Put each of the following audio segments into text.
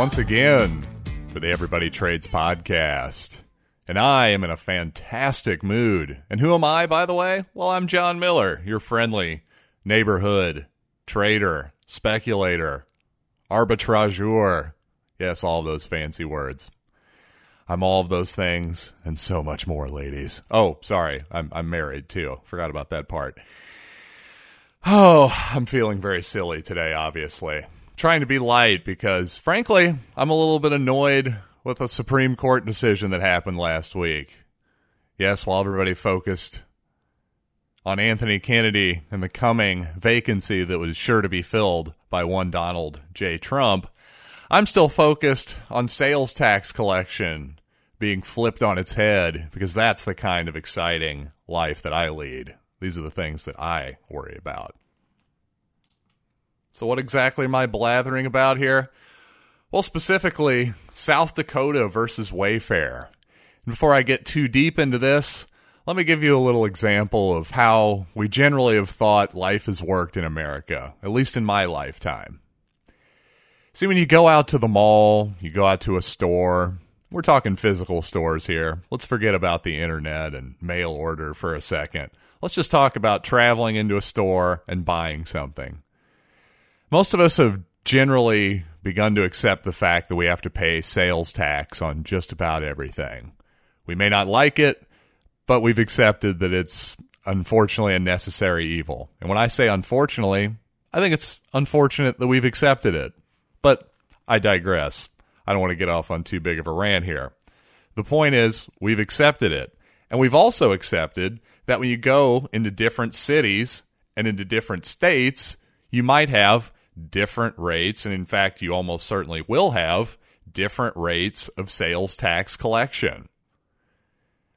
once again for the Everybody Trades podcast. And I am in a fantastic mood. And who am I, by the way? Well, I'm John Miller, your friendly neighborhood trader, speculator, arbitrageur. Yes, all those fancy words. I'm all of those things and so much more, ladies. Oh, sorry. I'm, I'm married too. Forgot about that part. Oh, I'm feeling very silly today, obviously. Trying to be light because, frankly, I'm a little bit annoyed with a Supreme Court decision that happened last week. Yes, while everybody focused on Anthony Kennedy and the coming vacancy that was sure to be filled by one Donald J. Trump, I'm still focused on sales tax collection being flipped on its head because that's the kind of exciting life that I lead. These are the things that I worry about. So, what exactly am I blathering about here? Well, specifically, South Dakota versus Wayfair. And before I get too deep into this, let me give you a little example of how we generally have thought life has worked in America, at least in my lifetime. See, when you go out to the mall, you go out to a store, we're talking physical stores here. Let's forget about the internet and mail order for a second. Let's just talk about traveling into a store and buying something. Most of us have generally begun to accept the fact that we have to pay sales tax on just about everything. We may not like it, but we've accepted that it's unfortunately a necessary evil. And when I say unfortunately, I think it's unfortunate that we've accepted it. But I digress. I don't want to get off on too big of a rant here. The point is, we've accepted it. And we've also accepted that when you go into different cities and into different states, you might have different rates. And in fact, you almost certainly will have different rates of sales tax collection.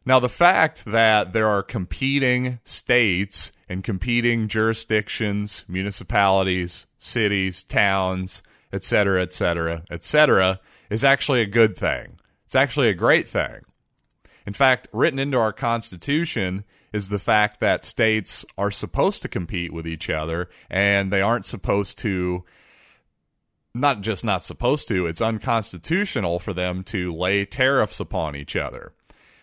Now, the fact that there are competing states and competing jurisdictions, municipalities, cities, towns, et cetera, et cetera, et cetera, is actually a good thing. It's actually a great thing. In fact, written into our Constitution is the fact that states are supposed to compete with each other and they aren't supposed to not just not supposed to, it's unconstitutional for them to lay tariffs upon each other.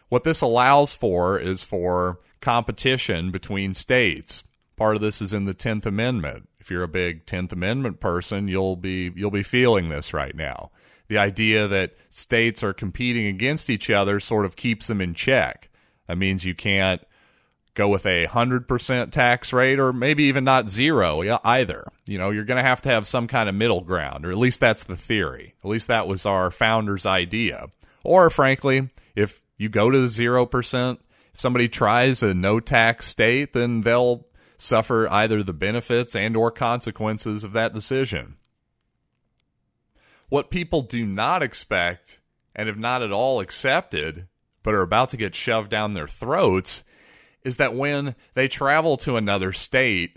What this allows for is for competition between states. Part of this is in the 10th Amendment. If you're a big 10th Amendment person, you'll be you'll be feeling this right now. The idea that states are competing against each other sort of keeps them in check. That means you can't go with a 100% tax rate or maybe even not zero either. You know, you're going to have to have some kind of middle ground, or at least that's the theory. At least that was our founders' idea. Or, frankly, if you go to the 0%, if somebody tries a no tax state, then they'll suffer either the benefits and or consequences of that decision. What people do not expect and have not at all accepted, but are about to get shoved down their throats, is that when they travel to another state,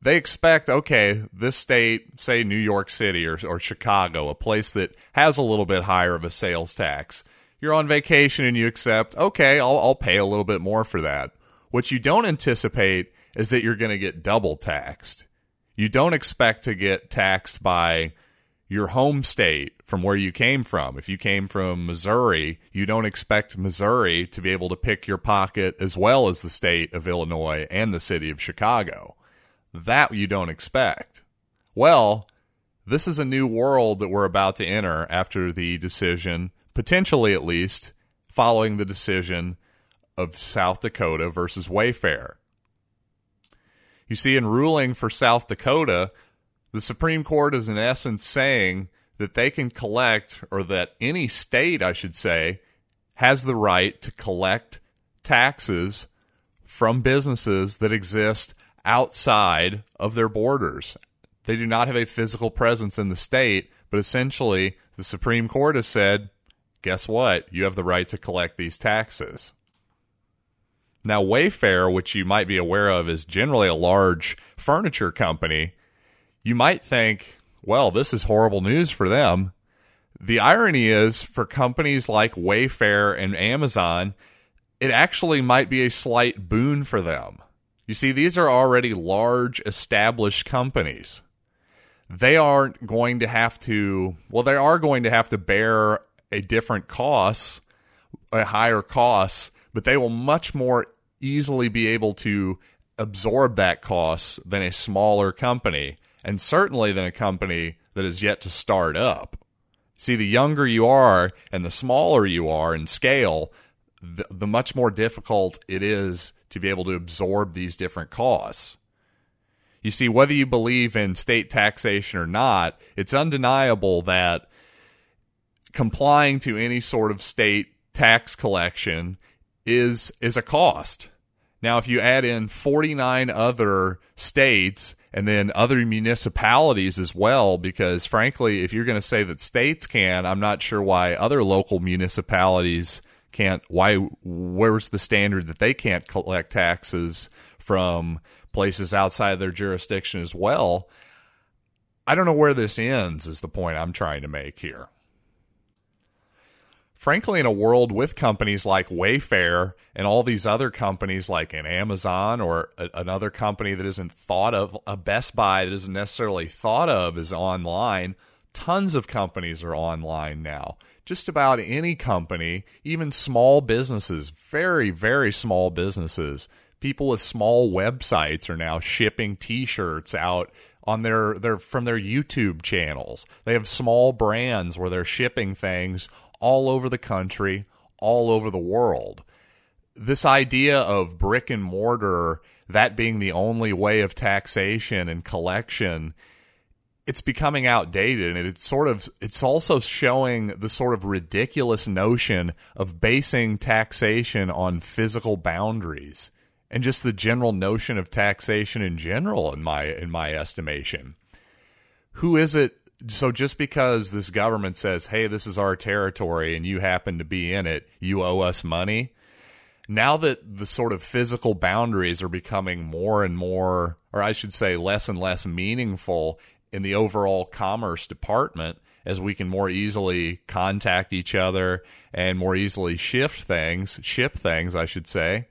they expect, okay, this state, say New York City or, or Chicago, a place that has a little bit higher of a sales tax, you're on vacation and you accept, okay, I'll, I'll pay a little bit more for that. What you don't anticipate is that you're going to get double taxed. You don't expect to get taxed by your home state from where you came from. If you came from Missouri, you don't expect Missouri to be able to pick your pocket as well as the state of Illinois and the city of Chicago. That you don't expect. Well, this is a new world that we're about to enter after the decision, potentially at least, following the decision of South Dakota versus Wayfair. You see, in ruling for South Dakota, the Supreme Court is in essence saying that they can collect, or that any state, I should say, has the right to collect taxes from businesses that exist outside of their borders. They do not have a physical presence in the state, but essentially the Supreme Court has said, guess what? You have the right to collect these taxes. Now, Wayfair, which you might be aware of, is generally a large furniture company you might think, well, this is horrible news for them. The irony is for companies like Wayfair and Amazon, it actually might be a slight boon for them. You see, these are already large, established companies. They aren't going to have to, well, they are going to have to bear a different cost, a higher cost, but they will much more easily be able to absorb that cost than a smaller company, and certainly than a company that is yet to start up. See, the younger you are and the smaller you are in scale, the, the much more difficult it is to be able to absorb these different costs. You see, whether you believe in state taxation or not, it's undeniable that complying to any sort of state tax collection is is a cost. Now, if you add in 49 other states and then other municipalities as well, because frankly, if you're going to say that states can, I'm not sure why other local municipalities can't. Why? Where's the standard that they can't collect taxes from places outside their jurisdiction as well? I don't know where this ends, is the point I'm trying to make here frankly, in a world with companies like Wayfair and all these other companies like an Amazon or a, another company that isn't thought of, a Best Buy that isn't necessarily thought of as online, tons of companies are online now. Just about any company, even small businesses, very, very small businesses, people with small websites are now shipping t-shirts out on their their from their YouTube channels. They have small brands where they're shipping things all over the country, all over the world. This idea of brick and mortar, that being the only way of taxation and collection, it's becoming outdated and it's sort of it's also showing the sort of ridiculous notion of basing taxation on physical boundaries and just the general notion of taxation in general in my in my estimation who is it so just because this government says, "Hey, this is our territory and you happen to be in it, you owe us money." Now that the sort of physical boundaries are becoming more and more or I should say less and less meaningful in the overall commerce department as we can more easily contact each other and more easily shift things, ship things, I should say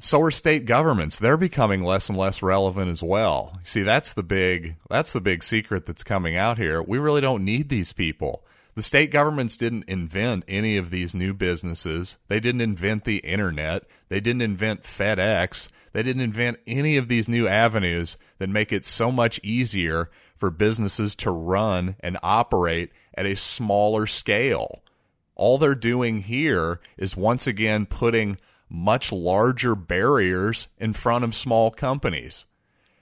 so are state governments. They're becoming less and less relevant as well. See, that's the big that's the big secret that's coming out here. We really don't need these people. The state governments didn't invent any of these new businesses. They didn't invent the internet. They didn't invent FedEx. They didn't invent any of these new avenues that make it so much easier for businesses to run and operate at a smaller scale. All they're doing here is once again putting much larger barriers in front of small companies.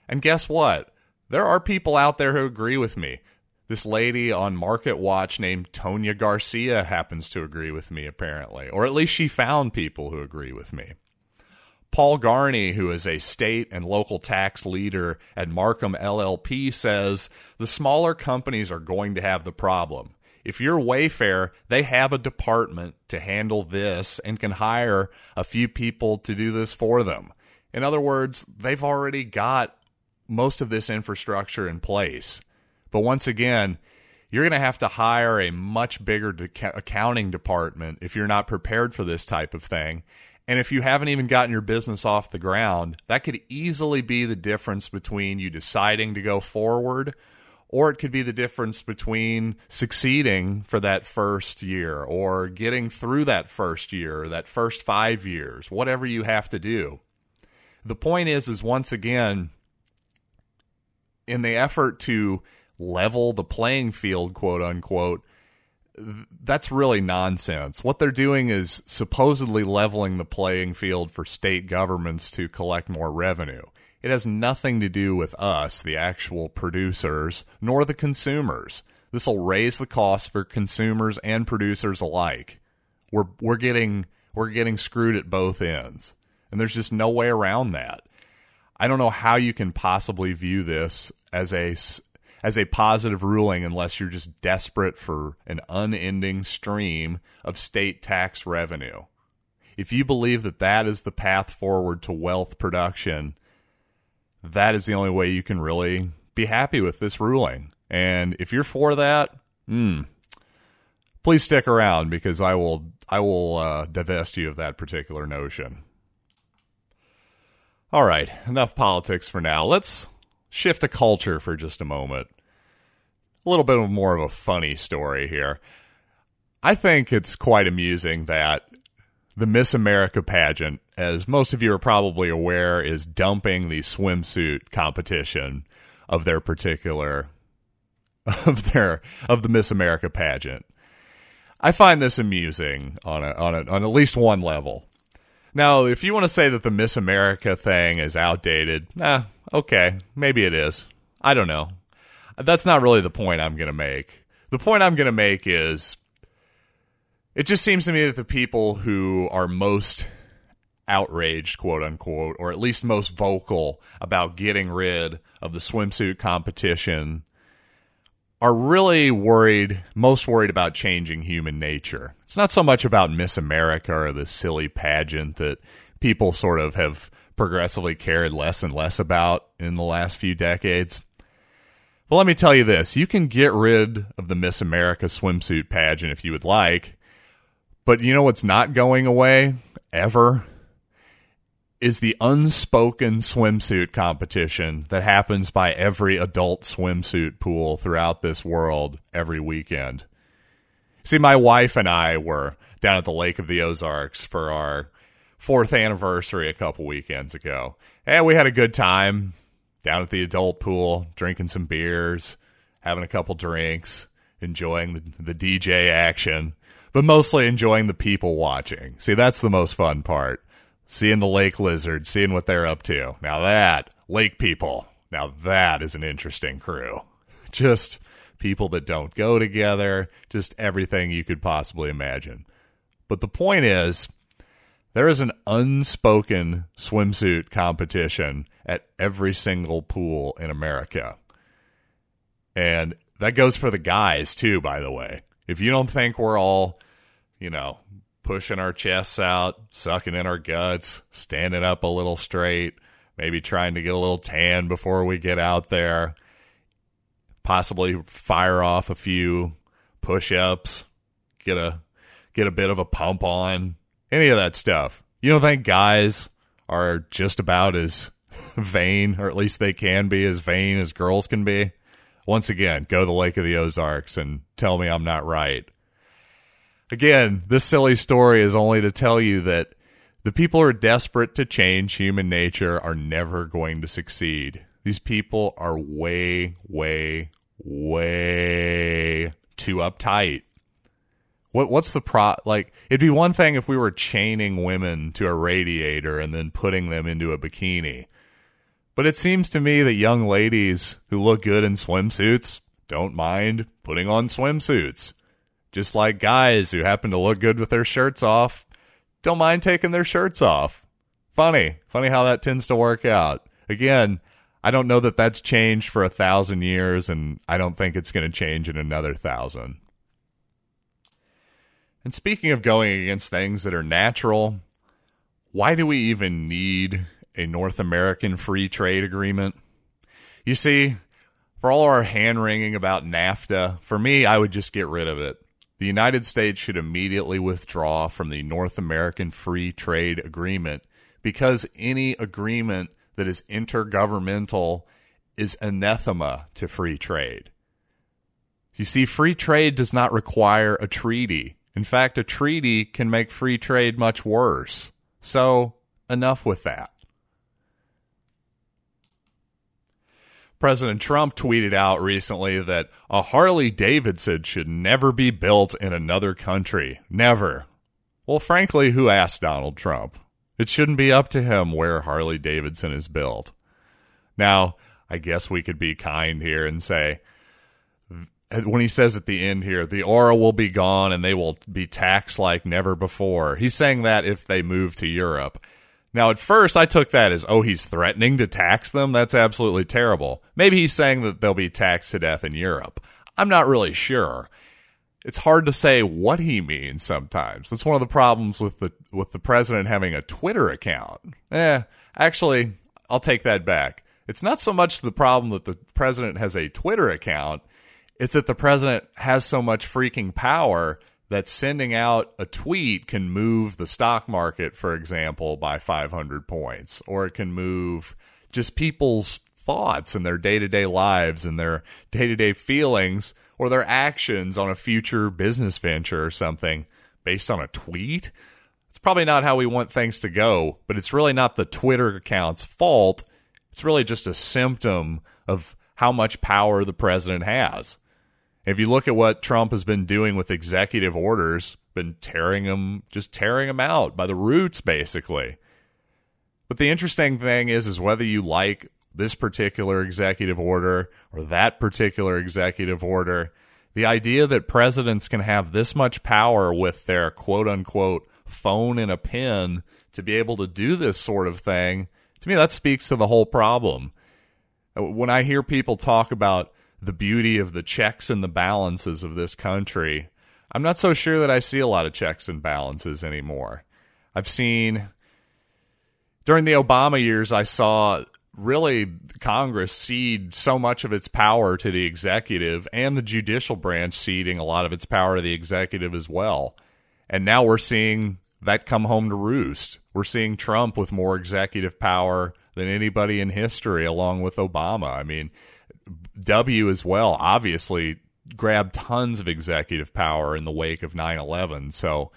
And guess what? There are people out there who agree with me. This lady on Market Watch named Tonya Garcia happens to agree with me, apparently, or at least she found people who agree with me. Paul Garney, who is a state and local tax leader at Marcum LLP, says the smaller companies are going to have the problem. If you're Wayfair, they have a department to handle this and can hire a few people to do this for them. In other words, they've already got most of this infrastructure in place. But once again, you're going to have to hire a much bigger de- accounting department if you're not prepared for this type of thing. And if you haven't even gotten your business off the ground, that could easily be the difference between you deciding to go forward or it could be the difference between succeeding for that first year or getting through that first year, that first 5 years, whatever you have to do. The point is is once again in the effort to level the playing field, quote unquote, that's really nonsense. What they're doing is supposedly leveling the playing field for state governments to collect more revenue. It has nothing to do with us, the actual producers, nor the consumers. This will raise the cost for consumers and producers alike. We're we're getting we're getting screwed at both ends. And there's just no way around that. I don't know how you can possibly view this as a as a positive ruling unless you're just desperate for an unending stream of state tax revenue. If you believe that that is the path forward to wealth production, that is the only way you can really be happy with this ruling. And if you're for that, hmm, please stick around because I will I will uh, divest you of that particular notion. All right, enough politics for now. Let's shift to culture for just a moment. A little bit more of a funny story here. I think it's quite amusing that the Miss America pageant, as most of you are probably aware, is dumping the swimsuit competition of their particular of their of the Miss America pageant. I find this amusing on a, on a, on at least one level. Now, if you want to say that the Miss America thing is outdated, nah, okay, maybe it is. I don't know. That's not really the point I'm going to make. The point I'm going to make is it just seems to me that the people who are most outraged, quote unquote, or at least most vocal about getting rid of the swimsuit competition are really worried, most worried about changing human nature. It's not so much about Miss America or the silly pageant that people sort of have progressively cared less and less about in the last few decades. But let me tell you this you can get rid of the Miss America swimsuit pageant if you would like, but you know what's not going away ever? is the unspoken swimsuit competition that happens by every adult swimsuit pool throughout this world every weekend. See, my wife and I were down at the Lake of the Ozarks for our fourth anniversary a couple weekends ago. And we had a good time down at the adult pool, drinking some beers, having a couple drinks, enjoying the, the DJ action, but mostly enjoying the people watching. See, that's the most fun part seeing the lake lizards, seeing what they're up to. Now that lake people, now that is an interesting crew. Just people that don't go together, just everything you could possibly imagine. But the point is, there is an unspoken swimsuit competition at every single pool in America. And that goes for the guys too, by the way. If you don't think we're all, you know, pushing our chests out, sucking in our guts, standing up a little straight, maybe trying to get a little tan before we get out there, possibly fire off a few push-ups, get a get a bit of a pump on, any of that stuff. You don't think guys are just about as vain, or at least they can be as vain as girls can be? Once again, go to the Lake of the Ozarks and tell me I'm not right again, this silly story is only to tell you that the people who are desperate to change human nature are never going to succeed. These people are way, way, way too uptight. What what's the pro like it'd be one thing if we were chaining women to a radiator and then putting them into a bikini. But it seems to me that young ladies who look good in swimsuits don't mind putting on swimsuits just like guys who happen to look good with their shirts off don't mind taking their shirts off. Funny, funny how that tends to work out. Again, I don't know that that's changed for a thousand years, and I don't think it's going to change in another thousand. And speaking of going against things that are natural, why do we even need a North American free trade agreement? You see, for all our hand wringing about NAFTA, for me, I would just get rid of it the United States should immediately withdraw from the North American Free Trade Agreement because any agreement that is intergovernmental is anathema to free trade. You see, free trade does not require a treaty. In fact, a treaty can make free trade much worse. So, enough with that. President Trump tweeted out recently that a Harley Davidson should never be built in another country. Never. Well, frankly, who asked Donald Trump? It shouldn't be up to him where Harley Davidson is built. Now, I guess we could be kind here and say, when he says at the end here, the aura will be gone and they will be taxed like never before. He's saying that if they move to Europe. Now, at first, I took that as, oh, he's threatening to tax them. That's absolutely terrible. Maybe he's saying that they'll be taxed to death in Europe. I'm not really sure. It's hard to say what he means sometimes. That's one of the problems with the with the president having a Twitter account. Eh, actually, I'll take that back. It's not so much the problem that the president has a Twitter account, it's that the president has so much freaking power that sending out a tweet can move the stock market, for example, by 500 points, or it can move just people's thoughts and their day to day lives and their day to day feelings or their actions on a future business venture or something based on a tweet. It's probably not how we want things to go, but it's really not the Twitter account's fault. It's really just a symptom of how much power the president has. If you look at what Trump has been doing with executive orders, been tearing them, just tearing them out by the roots, basically. But the interesting thing is, is whether you like this particular executive order or that particular executive order, the idea that presidents can have this much power with their quote unquote phone and a pen to be able to do this sort of thing, to me, that speaks to the whole problem. When I hear people talk about the beauty of the checks and the balances of this country, I'm not so sure that I see a lot of checks and balances anymore. I've seen during the Obama years, I saw really Congress cede so much of its power to the executive and the judicial branch ceding a lot of its power to the executive as well. And now we're seeing that come home to roost. We're seeing Trump with more executive power than anybody in history, along with Obama. I mean, W as well, obviously grabbed tons of executive power in the wake of 9 11. So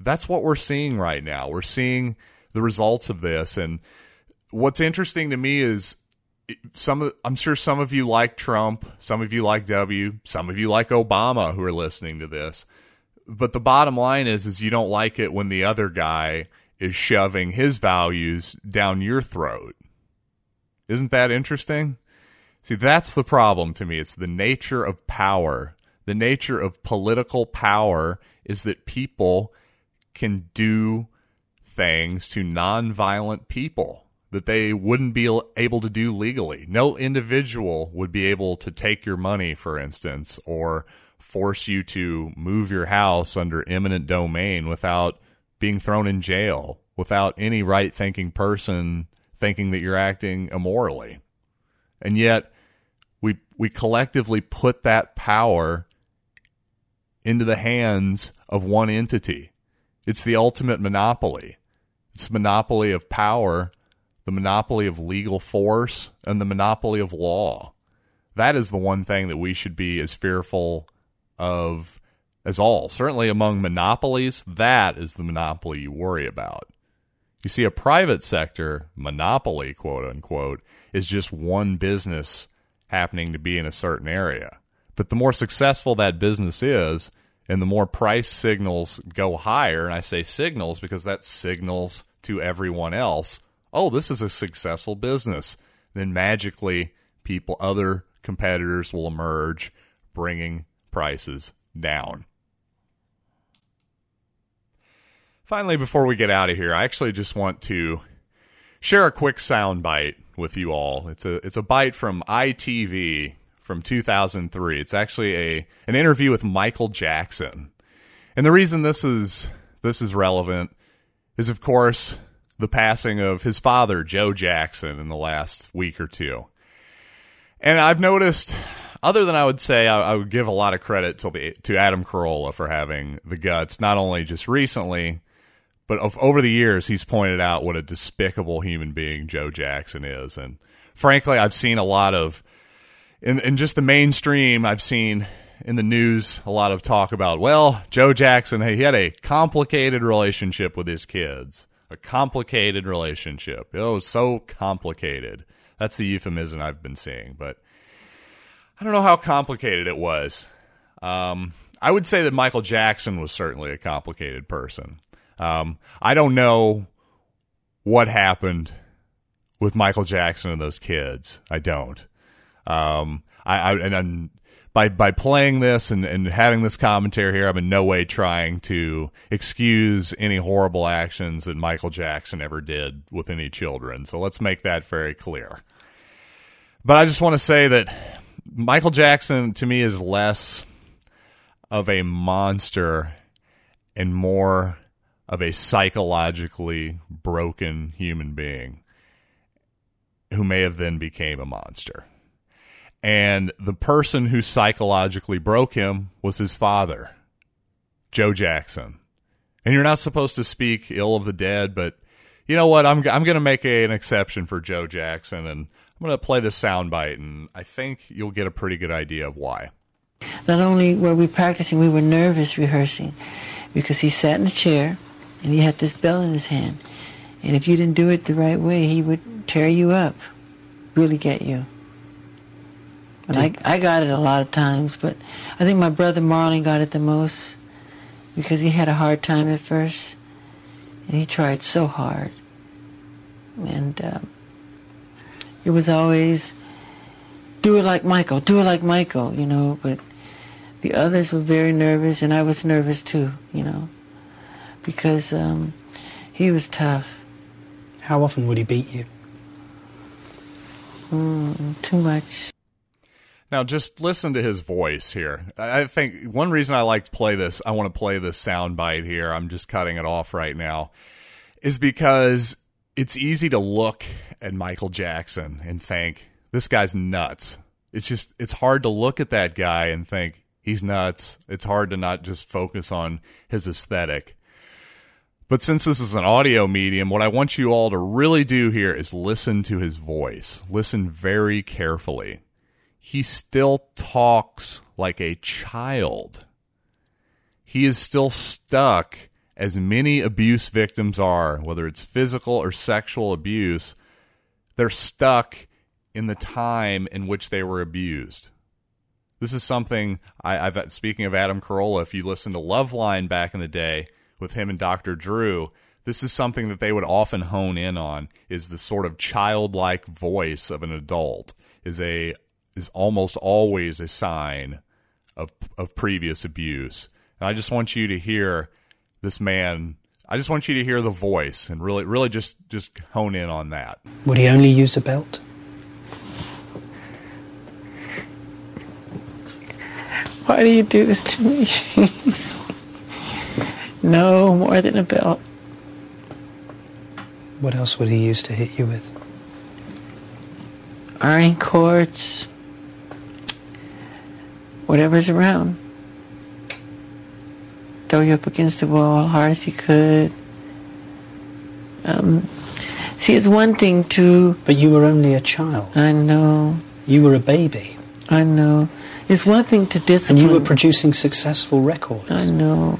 that's what we're seeing right now. We're seeing the results of this. And what's interesting to me is some of, I'm sure some of you like Trump, some of you like W, some of you like Obama who are listening to this. But the bottom line is is you don't like it when the other guy is shoving his values down your throat. Isn't that interesting? See, that's the problem to me. It's the nature of power. The nature of political power is that people can do things to nonviolent people that they wouldn't be able to do legally. No individual would be able to take your money, for instance, or force you to move your house under eminent domain without being thrown in jail, without any right thinking person thinking that you're acting immorally. And yet, we, we collectively put that power into the hands of one entity. It's the ultimate monopoly. It's monopoly of power the monopoly of legal force, and the monopoly of law. That is the one thing that we should be as fearful of as all. Certainly among monopolies, that is the monopoly you worry about. You see, a private sector monopoly, quote unquote, is just one business happening to be in a certain area. But the more successful that business is, and the more price signals go higher, and I say signals because that signals to everyone else oh, this is a successful business. Then magically, people, other competitors will emerge, bringing prices down. Finally, before we get out of here, I actually just want to share a quick sound bite with you all. It's a it's a bite from ITV from 2003. It's actually a an interview with Michael Jackson. And the reason this is this is relevant is of course the passing of his father, Joe Jackson, in the last week or two. And I've noticed, other than I would say, I, I would give a lot of credit to, the, to Adam Carolla for having the guts, not only just recently, but of, over the years, he's pointed out what a despicable human being Joe Jackson is. And frankly, I've seen a lot of, in, in just the mainstream, I've seen in the news a lot of talk about, well, Joe Jackson, hey, he had a complicated relationship with his kids a complicated relationship. Oh, so complicated. That's the euphemism I've been seeing, but I don't know how complicated it was. Um, I would say that Michael Jackson was certainly a complicated person. Um, I don't know what happened with Michael Jackson and those kids. I don't. Um, I, I and I'm, by by playing this and, and having this commentary here, I'm in no way trying to excuse any horrible actions that Michael Jackson ever did with any children. So let's make that very clear. But I just want to say that Michael Jackson to me is less of a monster and more of a psychologically broken human being who may have then became a monster and the person who psychologically broke him was his father. Joe Jackson. And you're not supposed to speak ill of the dead, but you know what? I'm I'm going to make a, an exception for Joe Jackson, and I'm going to play the soundbite, and I think you'll get a pretty good idea of why. Not only were we practicing, we were nervous rehearsing because he sat in a chair and he had this bell in his hand. And if you didn't do it the right way, he would tear you up, really get you. And I, I got it a lot of times, but I think my brother Marlon got it the most because he had a hard time at first. And he tried so hard. And um, it was always, do it like Michael, do it like Michael, you know, but the others were very nervous, and I was nervous too, you know, because um, he was tough. How often would he beat you? Mm, too much. Now, just listen to his voice here. I think one reason I like to play this, I want to play this sound bite here. I'm just cutting it off right now, is because it's easy to look at Michael Jackson and think this guy's nuts. It's just it's hard to look at that guy and think he's nuts. It's hard to not just focus on his aesthetic. But since this is an audio medium, what I want you all to really do here is listen to his voice. Listen very carefully. He still talks like a child. He is still stuck, as many abuse victims are, whether it's physical or sexual abuse, they're stuck in the time in which they were abused. This is something I, have speaking of Adam Carolla. If you listen to Loveline back in the day with him and Dr. Drew, this is something that they would often hone in on is the sort of childlike voice of an adult is a is almost always a sign of of previous abuse. And I just want you to hear this man I just want you to hear the voice and really really just just hone in on that. Would he only use a belt? Why do you do this to me? no, more than a belt. What else would he use to hit you with? Iron cords, whatever's around. Throw you up against the wall hard as he could. Um, see, it's one thing to. But you were only a child. I know. You were a baby. I know. It's one thing to discipline. And you were producing successful records. I know.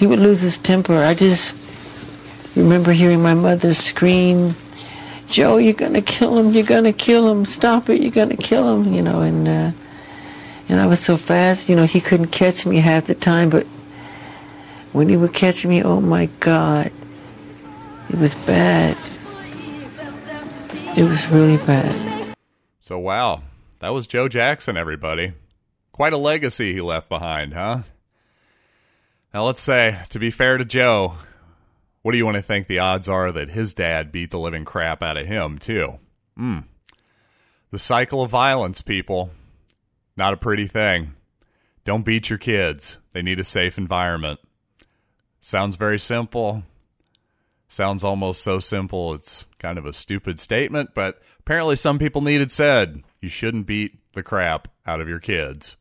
He would lose his temper. I just remember hearing my mother scream, Joe, you're going to kill him. You're going to kill him. Stop it. You're going to kill him. You know, and, uh, and I was so fast, you know, he couldn't catch me half the time, but when he would catch me, oh my God, it was bad. It was really bad. So, wow, that was Joe Jackson, everybody. Quite a legacy he left behind, huh? Now, let's say, to be fair to Joe, what do you want to think the odds are that his dad beat the living crap out of him, too? Hmm. The cycle of violence, people. Not a pretty thing. Don't beat your kids. They need a safe environment. Sounds very simple. Sounds almost so simple it's kind of a stupid statement, but apparently some people need it said you shouldn't beat the crap out of your kids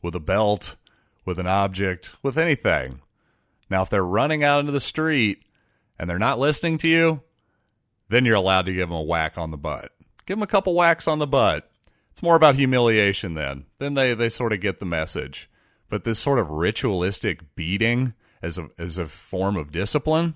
with a belt, with an object, with anything. Now, if they're running out into the street and they're not listening to you, then you're allowed to give them a whack on the butt. Give them a couple whacks on the butt. It's more about humiliation then. Then they, they sort of get the message. But this sort of ritualistic beating as a, as a form of discipline,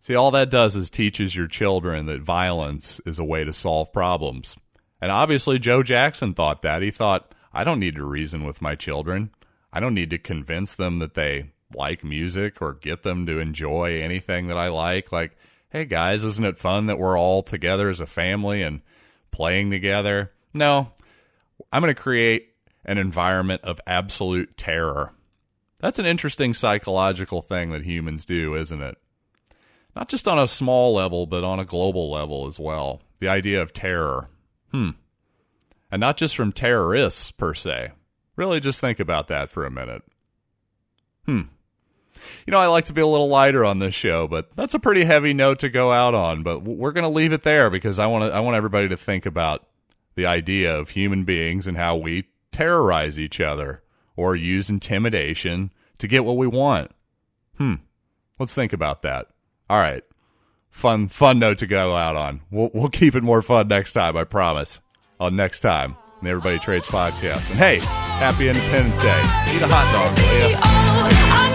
see, all that does is teaches your children that violence is a way to solve problems. And obviously, Joe Jackson thought that. He thought, I don't need to reason with my children. I don't need to convince them that they like music or get them to enjoy anything that I like. Like, hey guys, isn't it fun that we're all together as a family and playing together? No, I'm going to create an environment of absolute terror. That's an interesting psychological thing that humans do, isn't it? Not just on a small level, but on a global level as well. The idea of terror. Hmm. And not just from terrorists per se. Really just think about that for a minute. Hmm. You know, I like to be a little lighter on this show, but that's a pretty heavy note to go out on, but we're going to leave it there because I want I want everybody to think about the idea of human beings and how we terrorize each other or use intimidation to get what we want. Hmm. Let's think about that. All right. Fun, fun note to go out on. We'll, we'll keep it more fun next time, I promise. On next time, the Everybody Trades podcast. And hey, happy Independence Day. Eat a hot dog,